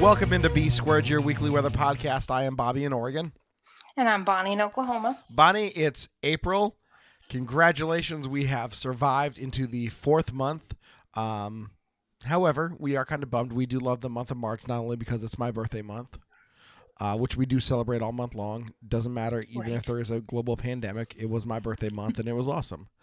Welcome into B Squared, your weekly weather podcast. I am Bobby in Oregon. And I'm Bonnie in Oklahoma. Bonnie, it's April. Congratulations, we have survived into the fourth month. Um, however, we are kind of bummed. We do love the month of March, not only because it's my birthday month, uh, which we do celebrate all month long. Doesn't matter, even if there is a global pandemic. It was my birthday month, and it was awesome.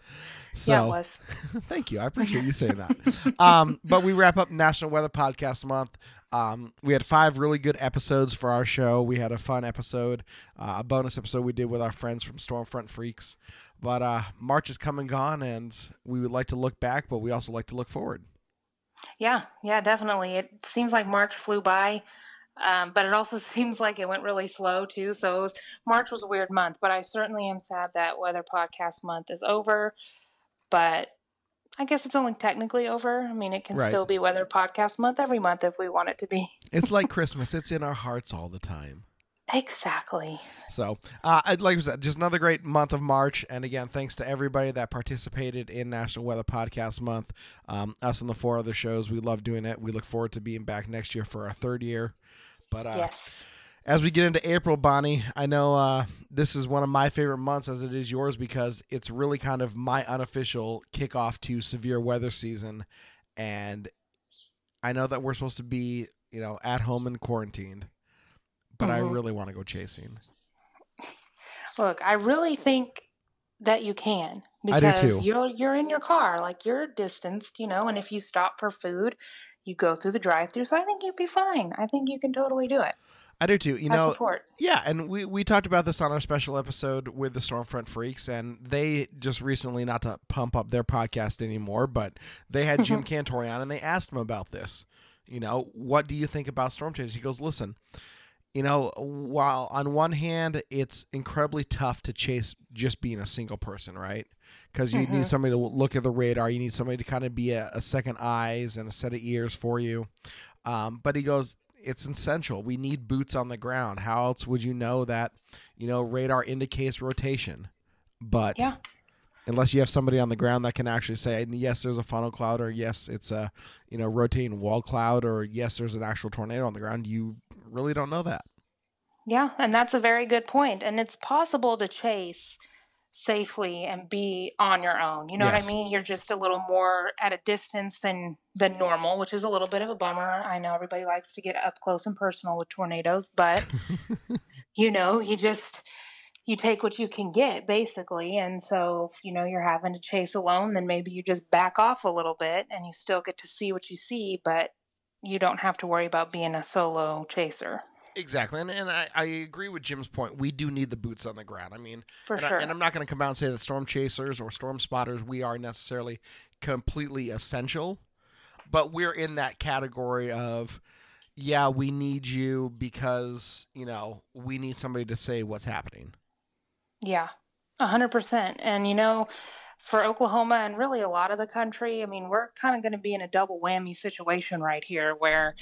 So, yeah, it was. Thank you. I appreciate you saying that. um, but we wrap up National Weather Podcast Month. Um, we had five really good episodes for our show. We had a fun episode, uh, a bonus episode we did with our friends from Stormfront Freaks. But uh, March is come and gone, and we would like to look back, but we also like to look forward. Yeah, yeah, definitely. It seems like March flew by, um, but it also seems like it went really slow too. So was, March was a weird month, but I certainly am sad that Weather Podcast Month is over. But I guess it's only technically over. I mean, it can Right. still be Weather Podcast Month every month if we want it to be. It's like Christmas, it's in our hearts all the time. Exactly. So, uh, I'd- like I said, just another great month of March. And again, thanks to everybody that participated in National Weather Podcast Month. Um, us and the four other shows, we love doing it. We look forward to being back next year for our third year. But uh, yes. As we get into April, Bonnie, I know uh, this is one of my favorite months, as it is yours, because it's really kind of my unofficial kickoff to severe weather season. And I know that we're supposed to be, you know, at home and quarantined, but I Mhm. really want to go chasing. Look, I really think that you can I because you're you're in your car, like you're distanced, you know, and if you stop for food, you go through the drive-through. So I think you'd be fine. I think you can totally do it. I do too. You I know, support. Yeah, and we, we talked about this on our special episode with the Stormfront Freaks, and they just recently, not to pump up their podcast anymore, but they had Jim Cantore on, and they asked him about this. You know, what do you think about storm chasers? He goes, listen, you know, while on one hand it's incredibly tough to chase just being a single person, right? Because you need somebody to look at the radar, you need somebody to kind of be a, a second eyes and a set of ears for you. Um, but he goes, it's essential. We need boots on the ground. How else would you know that, you know, radar indicates rotation? But Yeah. unless you have somebody on the ground that can actually say, yes, there's a funnel cloud, or yes, it's a, you know, rotating wall cloud, or yes, there's an actual tornado on the ground, you really don't know that. Yeah, and that's a very good point. And it's possible to chase safely and be on your own. You know Yes. what I mean? You're just a little more at a distance than than normal, which is a little bit of a bummer. I know everybody likes to get up close and personal with tornadoes, but you know, you just you take what you can get basically. And so if you know you're having to chase alone, then maybe you just back off a little bit and you still get to see what you see, but you don't have to worry about being a solo chaser. Exactly, and, and I, I agree with Jim's point. We do need the boots on the ground. I mean, For and, sure. I, and I'm not going to come out and say that storm chasers or storm spotters we are necessarily completely essential, but we're in that category of yeah, we need you because you know we need somebody to say what's happening. Yeah, a hundred percent. And you know, for Oklahoma and really a lot of the country, I mean, we're kind of going to be in a double whammy situation right here where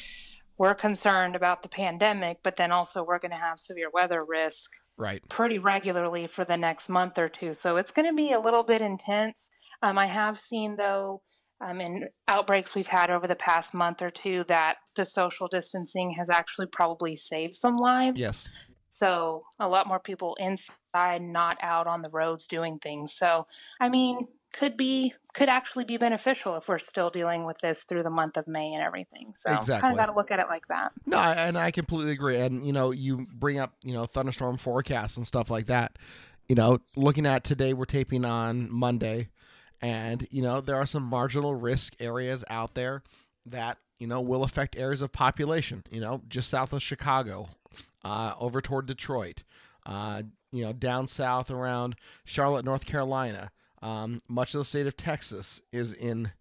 we're concerned about the pandemic, but then also we're going to have severe weather risk Right. pretty regularly for the next month or two. So it's going to be a little bit intense. Um, I have seen, though, um, in outbreaks we've had over the past month or two, that the social distancing has actually probably saved some lives. Yes. So a lot more people inside, not out on the roads doing things. So, I mean, could be could actually be beneficial if we're still dealing with this through the month of May and everything. So, kind Exactly. of got to look at it like that. No, I- and I completely agree. And you know, you bring up you know thunderstorm forecasts and stuff like that. You know, looking at today, we're taping on Monday, and you know there are some marginal risk areas out there that you know will affect areas of population. You know, just south of Chicago, uh, over toward Detroit, uh, you know, down south around Charlotte, North Carolina. Um, much of the state of Texas is in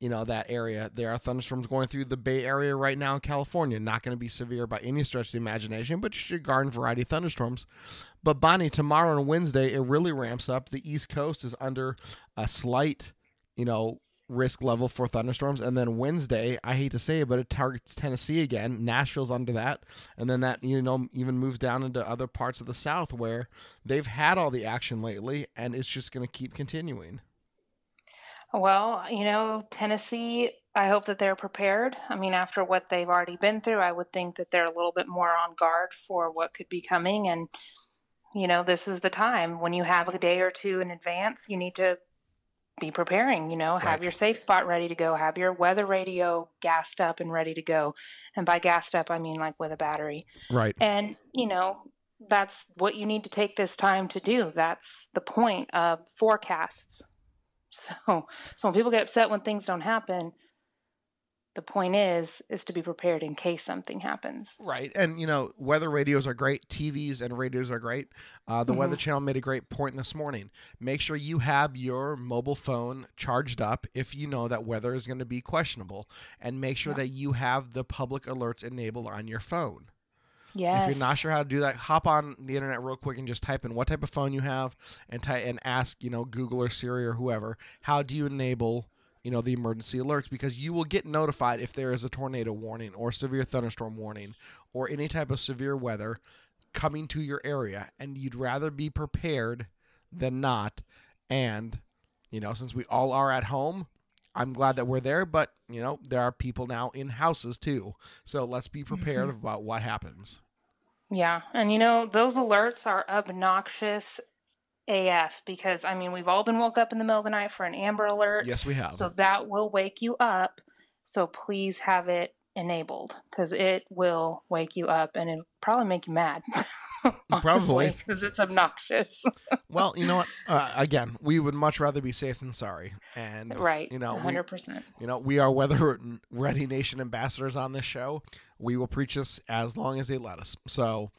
you know that area. There are thunderstorms going through the Bay Area right now in California. Not going to be severe by any stretch of the imagination, but just your garden variety thunderstorms. But Bonnie, tomorrow and Wednesday it really ramps up. The East Coast is under a slight, you know, risk level for thunderstorms, and then Wednesday, I hate to say it, but it targets Tennessee again. Nashville's under that, and then that you know even moves down into other parts of the South where they've had all the action lately, and it's just going to keep continuing. Well, you know, Tennessee, I hope that they're prepared. I mean, after what they've already been through, I would think that they're a little bit more on guard for what could be coming. And, you know, this is the time when you have a day or two in advance, you need to be preparing, you know, have Right. your safe spot ready to go, have your weather radio gassed up and ready to go. And by gassed up, I mean like with a battery. Right. And, you know, that's what you need to take this time to do. That's the point of forecasts. So, so when people get upset when things don't happen, the point is is to be prepared in case something happens. Right. And, you know, weather radios are great. TVs and radios are great. Uh, the Weather Channel made a great point this morning. Make sure you have your mobile phone charged up if you know that weather is going to be questionable. And make sure that you have the public alerts enabled on your phone. Yes. If you're not sure how to do that, hop on the internet real quick and just type in what type of phone you have and type and ask, you know, Google or Siri or whoever, how do you enable, you know, the emergency alerts because you will get notified if there is a tornado warning or severe thunderstorm warning or any type of severe weather coming to your area and you'd rather be prepared than not and you know, since we all are at home, I'm glad that we're there, but you know, there are people now in houses too. So let's be mm-hmm. prepared about what happens. Yeah. And you know, those alerts are obnoxious AF because I mean, we've all been woke up in the middle of the night for an Amber alert. Yes, we have. So that will wake you up. So please have it enabled because it will wake you up and it'll probably make you mad. Probably. because it's obnoxious. well, you know what? Uh, again, we would much rather be safe than sorry. And right. you know, hundred percent. you know, we are weather ready nation ambassadors on this show. We will preach this as long as they let us. So,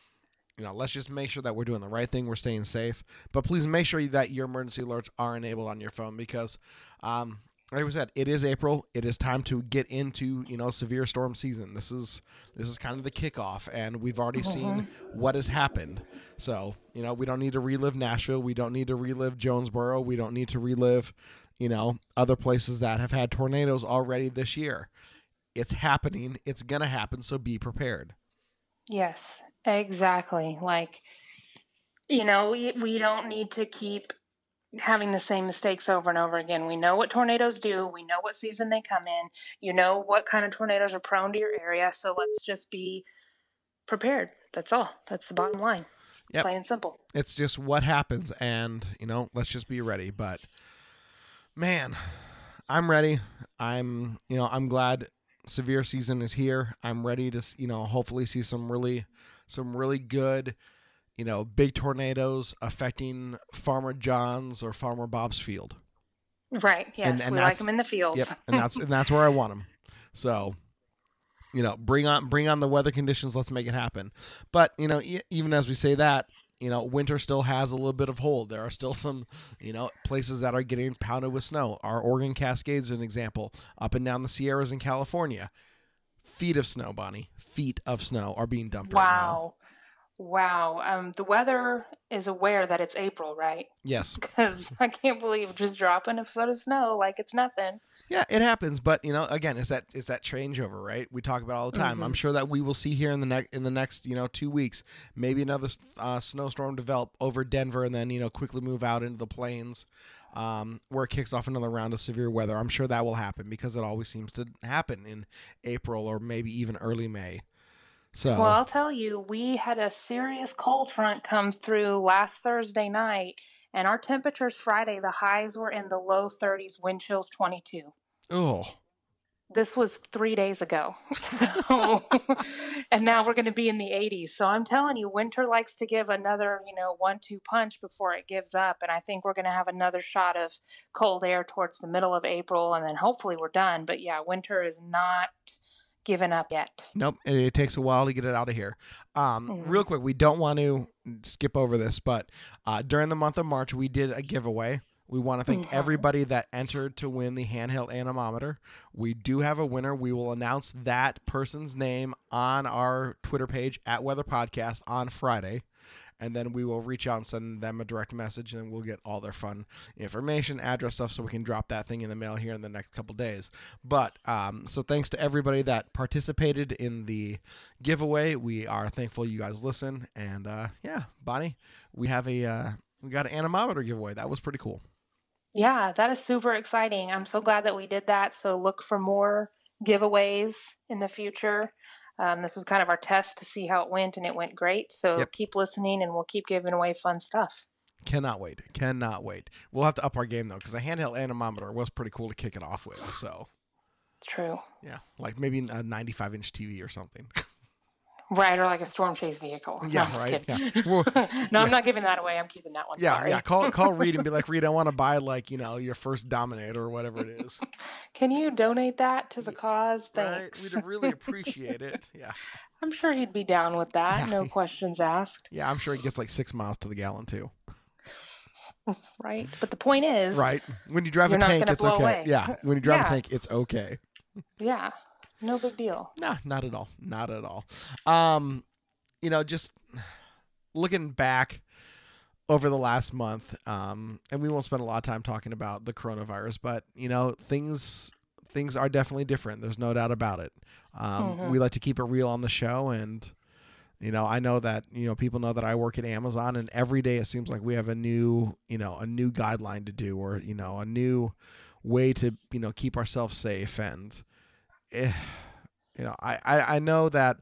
you know, let's just make sure that we're doing the right thing. We're staying safe. But please make sure that your emergency alerts are enabled on your phone because, um, like we said, it is April. It is time to get into you know severe storm season. This is this is kind of the kickoff, and we've already seen what has happened. So you know we don't need to relive Nashville. We don't need to relive Jonesboro. We don't need to relive you know other places that have had tornadoes already this year. It's happening. It's gonna happen. So be prepared. Yes, exactly. Like, you know, we, we don't need to keep having the same mistakes over and over again. We know what tornadoes do, we know what season they come in, you know what kind of tornadoes are prone to your area. So let's just be prepared. That's all. That's the bottom line. Yep. Plain and simple. It's just what happens, and you know, let's just be ready. But man, I'm ready. I'm you know I'm glad severe season is here. I'm ready to you know hopefully see some really some really good you know big tornadoes affecting Farmer John's or Farmer Bob's field. Right. Yes. and we like them in the fields. Yep, and that's and that's where I want them. So, you know, bring on bring on the weather conditions. Let's make it happen. But you know, e- even as we say that, you know, winter still has a little bit of hold. There are still some, you know, places that are getting pounded with snow. Our Oregon Cascades, an example, up and down the Sierras in California, feet of snow, Bonnie, feet of snow are being dumped right now. Wow. Wow. Um, the weather is aware that it's April, right? Yes, Because I can't believe just dropping a foot of snow like it's nothing. Yeah, it happens, but you know, again, it's that it's that changeover, right? We talk about it all the time. I'm sure that we will see here in the next in the next you know two weeks, maybe another uh, snowstorm develop over Denver, and then you know quickly move out into the plains, um, where it kicks off another round of severe weather. I'm sure that will happen because it always seems to happen in April or maybe even early May. So Well, I'll tell you, we had a serious cold front come through last Thursday night, and our temperatures Friday, the highs were in the low 30s, wind chills 22. oh, This was three days ago. So, and now we're going to be in the 80s. So I'm telling you, winter likes to give another, you know, one two punch before it gives up. And I think we're going to have another shot of cold air towards the middle of April, and then hopefully we're done. But yeah, winter is not given up yet. Nope, it, takes a while to get it out of here. Um, Mhm. Real quick, we don't want to skip over this, but uh, during the month of March, we did a giveaway We want to thank everybody that entered to win the handheld anemometer. We do have a winner. We will announce that person's name on our Twitter page at Weather Podcast on Friday. And then we will reach out and send them a direct message, and we'll get all their fun information, address stuff, so we can drop that thing in the mail here in the next couple days. But um, so thanks to everybody that participated in the giveaway. We are thankful you guys listen, and uh, yeah, Bonnie, we have a uh, we got an anemometer giveaway. That was pretty cool. Yeah, that is super exciting. I'm so glad that we did that. So look for more giveaways in the future. Um, this was kind of our test to see how it went, and it went great. So Yep. keep listening, and we'll keep giving away fun stuff. Cannot wait. Cannot wait. We'll have to up our game though, because a handheld anemometer was pretty cool to kick it off with. So True. yeah, like maybe a 95 inch TV or something. Right, or like a storm chase vehicle. No, Yeah, I'm right, yeah. Well, no, I'm not giving that away. I'm keeping that one. yeah, Sorry. yeah. Call call Reed and be like, Reed, I want to buy like you know your first Dominator or whatever it is. Can you donate that to the cause? right? Thanks. We'd really appreciate it. Yeah, I'm sure he'd be down with that. Yeah. No questions asked. yeah. I'm sure it gets like six miles to the gallon too. Right. But the point is, Right. When you drive a tank, it's okay. away. Yeah. When you drive Yeah. a tank, it's okay. yeah, no big deal. Nah, not at all. Not at all. Um, you know, just looking back over the last month, um, and we won't spend a lot of time talking about the coronavirus, but you know, things things are definitely different. There's no doubt about it. Um, Mhm. We like to keep it real on the show, and you know, I know that you know people know that I work at Amazon, and every day it seems like we have a new, you know, a new guideline to do, or you know, a new way to you know keep ourselves safe and. Eh, you know, I, I, I know that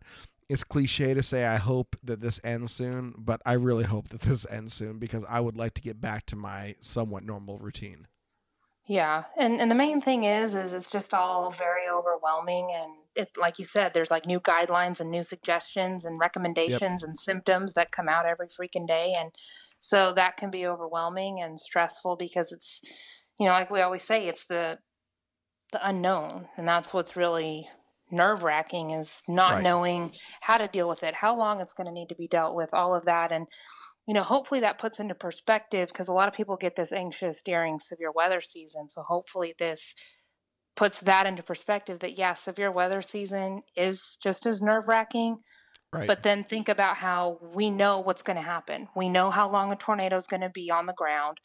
it's cliche to say I hope that this ends soon, but I really hope that this ends soon because I would like to get back to my somewhat normal routine. Yeah, and and the main thing is, is it's just all very overwhelming, and it, like you said, there's like new guidelines and new suggestions and recommendations and symptoms that come out every freaking day, and so that can be overwhelming and stressful because it's, you know, like we always say, it's the the unknown, and that's what's really nerve wracking is not Right. knowing how to deal with it, how long it's going to need to be dealt with, all of that, and you know, hopefully that puts into perspective because a lot of people get this anxious during severe weather season. So hopefully this puts that into perspective that, yeah, severe weather season is just as nerve wracking. Right. But then think about how we know what's going to happen. We know how long a tornado is going to be on the ground.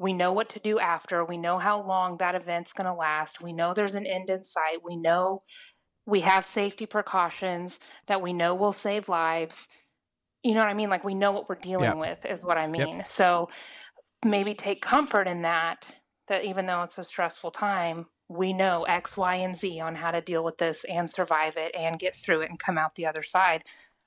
We know what to do after. We know how long that event's going to last. We know there's an end in sight. We know we have safety precautions that we know will save lives. You know what I mean? Like we know what we're dealing with, is what I mean. So maybe take comfort in that, that even though it's a stressful time, we know X, Y, and Z on how to deal with this and survive it and get through it and come out the other side.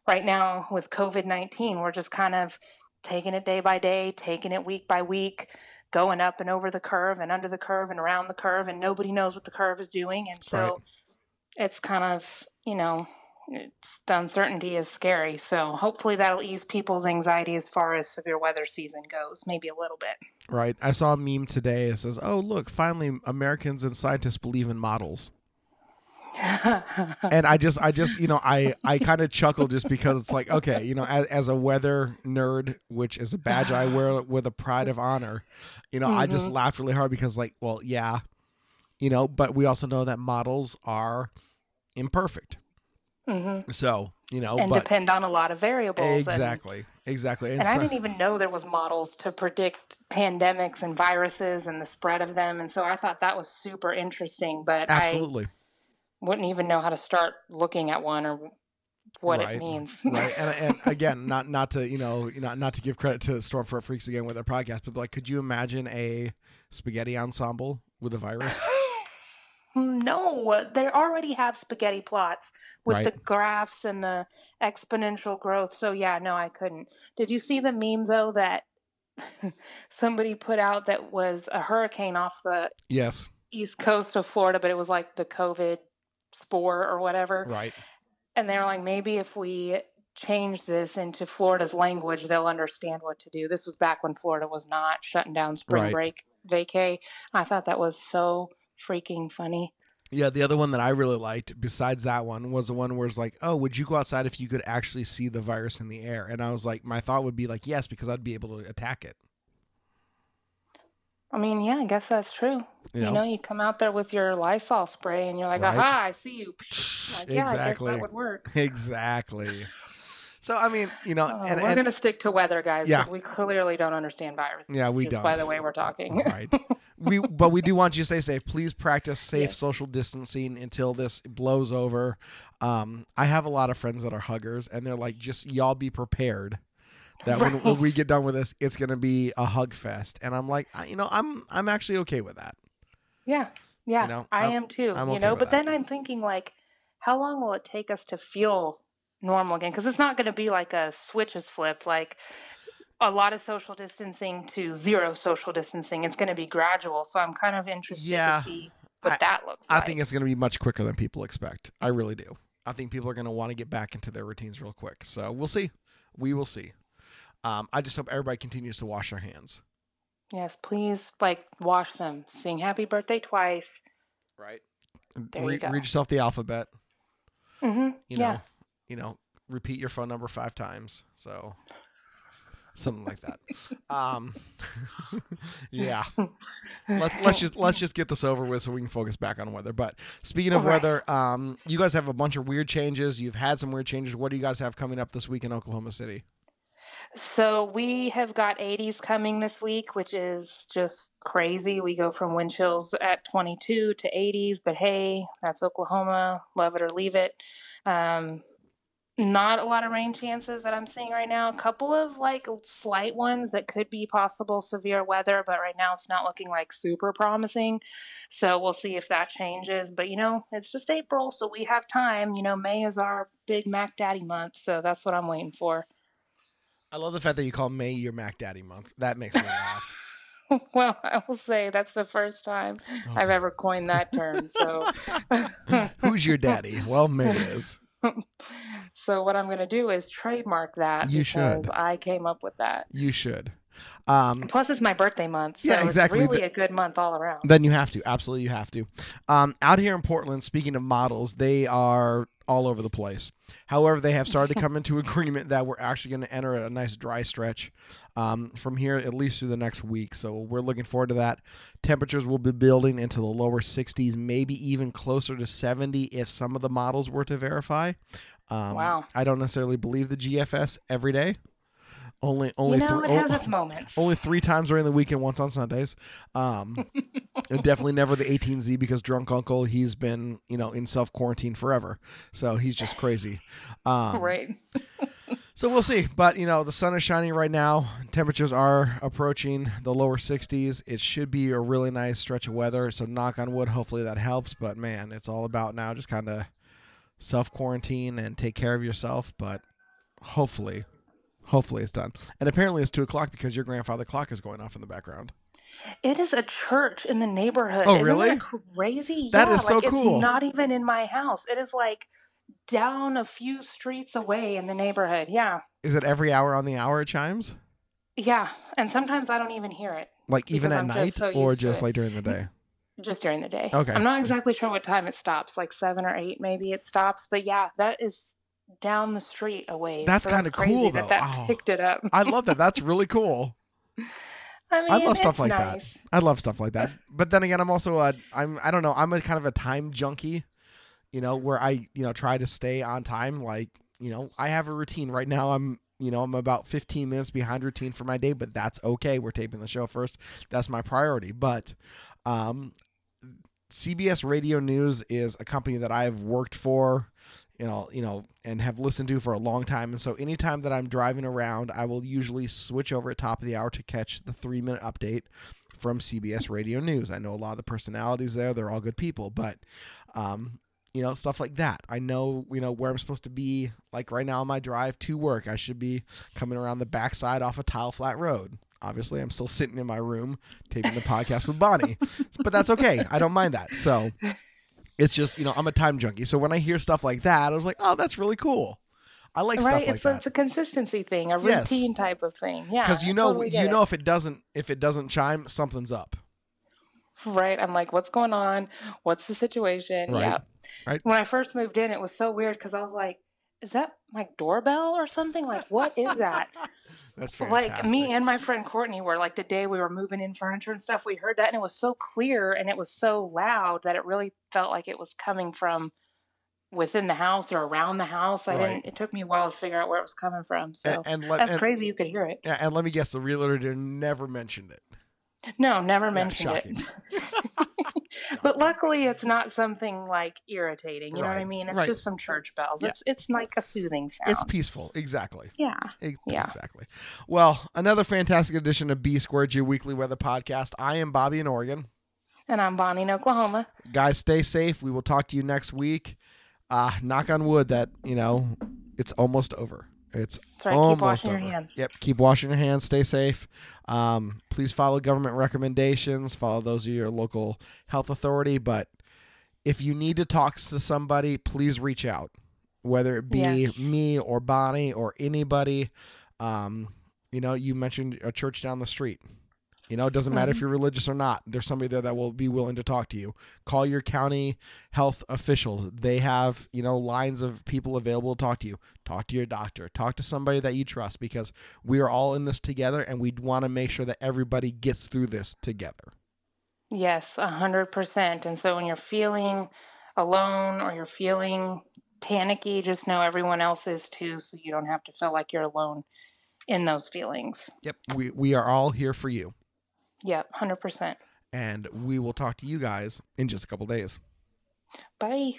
Right now, with COVID 19, we're just kind of taking it day by day, taking it week by week, going up and over the curve and under the curve and around the curve, and nobody knows what the curve is doing. And so Right. it's kind of, you know, it's, the uncertainty is scary. So hopefully that'll ease people's anxiety as far as severe weather season goes, maybe a little bit. right. I saw a meme today. It says, "Oh, look, finally Americans and scientists believe in models." And I just, I just, you know, I, I kind of chuckle just because it's like, okay, you know, as, as a weather nerd, which is a badge I wear with a pride of honor, you know, I just Mhm. laughed really hard because, like, well, yeah, you know, but we also know that models are imperfect. hmm So, you know, and but depend on a lot of variables. and- exactly, exactly. And, I didn't even know there was models to predict pandemics and viruses and the spread of them. And so I thought that was super interesting, but absolutely. I wouldn't even know how to start looking at one or what Right, it means. right and, and again not not to you know you know not to give credit to stormfront freaks again with their podcast but like could you imagine a spaghetti ensemble with a virus No, they already have spaghetti plots with Right. the graphs and the exponential growth. So yeah, no, I couldn't. Did you see the meme though that somebody put out that was a hurricane off the yes east coast of Florida, but it was like the COVID spore or whatever. right And they're like, maybe if we change this into Florida's language, they'll understand what to do. This was back when Florida was not shutting down spring Right. break vacay. I thought that was so freaking funny. yeah the other one that i really liked besides that one was the one where it's like oh would you go outside if you could actually see the virus in the air and i was like my thought would be like yes because i'd be able to attack it I mean, yeah, I guess that's true. You You know? know, you come out there with your Lysol spray and you're like, Right. aha, I see you. Like, yeah, I guess Exactly. that would work. exactly. So I mean, you know, Oh, and, we're going to stick to weather, guys, Yeah. we clearly don't understand viruses. Yeah, we just By don't. By the way we're talking. right. We but we do want you to stay safe. Please practice safe Yes. social distancing until this blows over. Um, I have a lot of friends that are huggers, and they're like, just y'all be prepared that when, when we get done with this, it's gonna be a hug fest. And I'm like, I, you know, I'm I'm actually okay with that. Yeah, yeah, know, I I'm- too. I'm you okay know, but that. then I'm thinking like, how long will it take us to feel normal again? Because it's not going to be like a switch is flipped, like a lot of social distancing to zero social distancing. It's going to be gradual. So I'm kind of interested Yeah, to see what I- that looks I like. I think it's gonna be much quicker than people expect. I really do. I think people are gonna want to get back into their routines real quick. So we'll see. We will see. Um, I just hope everybody continues to wash their hands. yes, please, like wash them. Sing happy birthday twice. Right. There you read, go. read yourself the alphabet. hmm you yeah. know, you know, repeat your phone number five times. So something like that. Um, yeah. Let, let's just let's just get this over with so we can focus back on weather. But speaking of Right. weather, um, you guys have a bunch of weird changes. You've had some weird changes. What do you guys have coming up this week in Oklahoma City? So we have got 80s coming this week, which is just crazy. We go from wind chills at 22 to 80s, but hey, that's Oklahoma. Love it or leave it. Um, not a lot of rain chances that I'm seeing right now. A couple of like slight ones that could be possible severe weather, but right now it's not looking like super promising. So we'll see if that changes. But you know, it's just April, so we have time. You know, May is our big Mac Daddy month, so that's what I'm waiting for. I love the fact that you call May your Mac Daddy month. That makes me laugh. Well, I will say that's the first time I've ever coined that term. So, Who's your daddy? Well, May is. so what I'm going to do is trademark that You because should. I came up with that. You should. Um, Plus, it's my birthday month, so Yeah, exactly, it's really but- a good month all around. Then you have to. Absolutely, you have to. Um, out here in Portland, speaking of models, they are all over the place. However, they have started to come into agreement that we're actually going to enter a nice dry stretch um, from here at least through the next week. So we're looking forward to that. Temperatures will be building into the lower 60s, maybe even closer to 70 if some of the models were to verify. Um, Wow. I don't necessarily believe the GFS every day. Only, only you know, three- it has oh, its moments. only three times during the weekend, once on Sundays. Um, and definitely never the 18Z because drunk uncle he's been you know in self quarantine forever, so he's just crazy. Um, right. So we'll see, but you know the sun is shining right now. Temperatures are approaching the lower 60s. It should be a really nice stretch of weather. So knock on wood, hopefully that helps. But man, it's all about now just kind of self quarantine and take care of yourself. But hopefully. Hopefully it's done. And apparently it's two o'clock because your grandfather clock is going off in the background. It is a church in the neighborhood. Oh, Isn't really? that crazy? That yeah, is so like, cool. It's not even in my house. It is like down a few streets away in the neighborhood. Yeah. Is it every hour on the hour it chimes? Yeah. And sometimes I don't even hear it. Like even at I'm just night so or just like during the day? just during the day. Okay. I'm not exactly sure what time it stops, like seven or eight, maybe it stops. But yeah, that is down the street away. That's so kinda cool, that though. that Oh. picked it up. I love that. That's really cool. I mean, I love stuff like nice. that. I love stuff like that. But then again, I'm also a I'm I don't know, I'm a kind of a time junkie, you know, where I, you know, try to stay on time like, you know, I have a routine. Right now I'm, you know, I'm about 15 minutes behind routine for my day, but that's okay. We're taping the show first. That's my priority. But um CBS Radio News is a company that I've worked for, you know, you know, and have listened to for a long time. And so anytime that I'm driving around, I will usually switch over at top of the hour to catch the three minute update from CBS Radio News. I know a lot of the personalities there; they're all good people, but um, you know, stuff like that. I know, you know, where I'm supposed to be. Like right now on my drive to work, I should be coming around the backside off a tile flat road. Obviously, I'm still sitting in my room taping the podcast with Bonnie, but that's okay. I don't mind that. So it's just, you know, I'm a time junkie. So when I hear stuff like that, I was like, oh, that's really cool. I like right? stuff like it's, that. it's a consistency thing, a Yes. routine type of thing. Yeah. because you know totally you it. know if it doesn't if it doesn't chime something's up Right. I'm like, what's going on? What's the situation? Right. Yeah. Right. When I first moved in, it was so weird because I was like, is that my doorbell or something? Like, what is that? That's fantastic. like me and my friend Courtney were like the day we were moving in furniture and stuff, we heard that and it was so clear and it was so loud that it really felt like it was coming from within the house or around the house. I Right. didn't it took me a while to figure out where it was coming from. So and, and let, that's and, crazy you could hear it. yeah, and let me guess, the realtor never mentioned it. No, never mentioned shocking. it. but luckily it's not something like irritating. You know what I mean? It's right. just some church bells. Yeah. It's it's like a soothing sound. It's peaceful, exactly. yeah. Yeah. Exactly. Well, another fantastic edition of B Squared, your weekly weather podcast. I am Bobby in Oregon. And I'm Bonnie in Oklahoma. Guys, stay safe. We will talk to you next week. Uh, knock on wood that, you know, it's almost over. It's That's right. Keep almost washing your over. hands. Yep. Keep washing your hands. Stay safe. Um, please follow government recommendations. Follow those of your local health authority. But if you need to talk to somebody, please reach out. Whether it be Yes. me or Bonnie or anybody. Um, you know, you mentioned a church down the street. You know, it doesn't matter if Mm-hmm. you're religious or not. There's somebody there that will be willing to talk to you. Call your county health officials. They have, you know, lines of people available to talk to you. Talk to your doctor. Talk to somebody that you trust because we are all in this together and we want to make sure that everybody gets through this together. Yes, a hundred percent. And so when you're feeling alone or you're feeling panicky, just know everyone else is too, so you don't have to feel like you're alone in those feelings. Yep. We we are all here for you. Yep, hundred percent. And we will talk to you guys in just a couple days. Bye.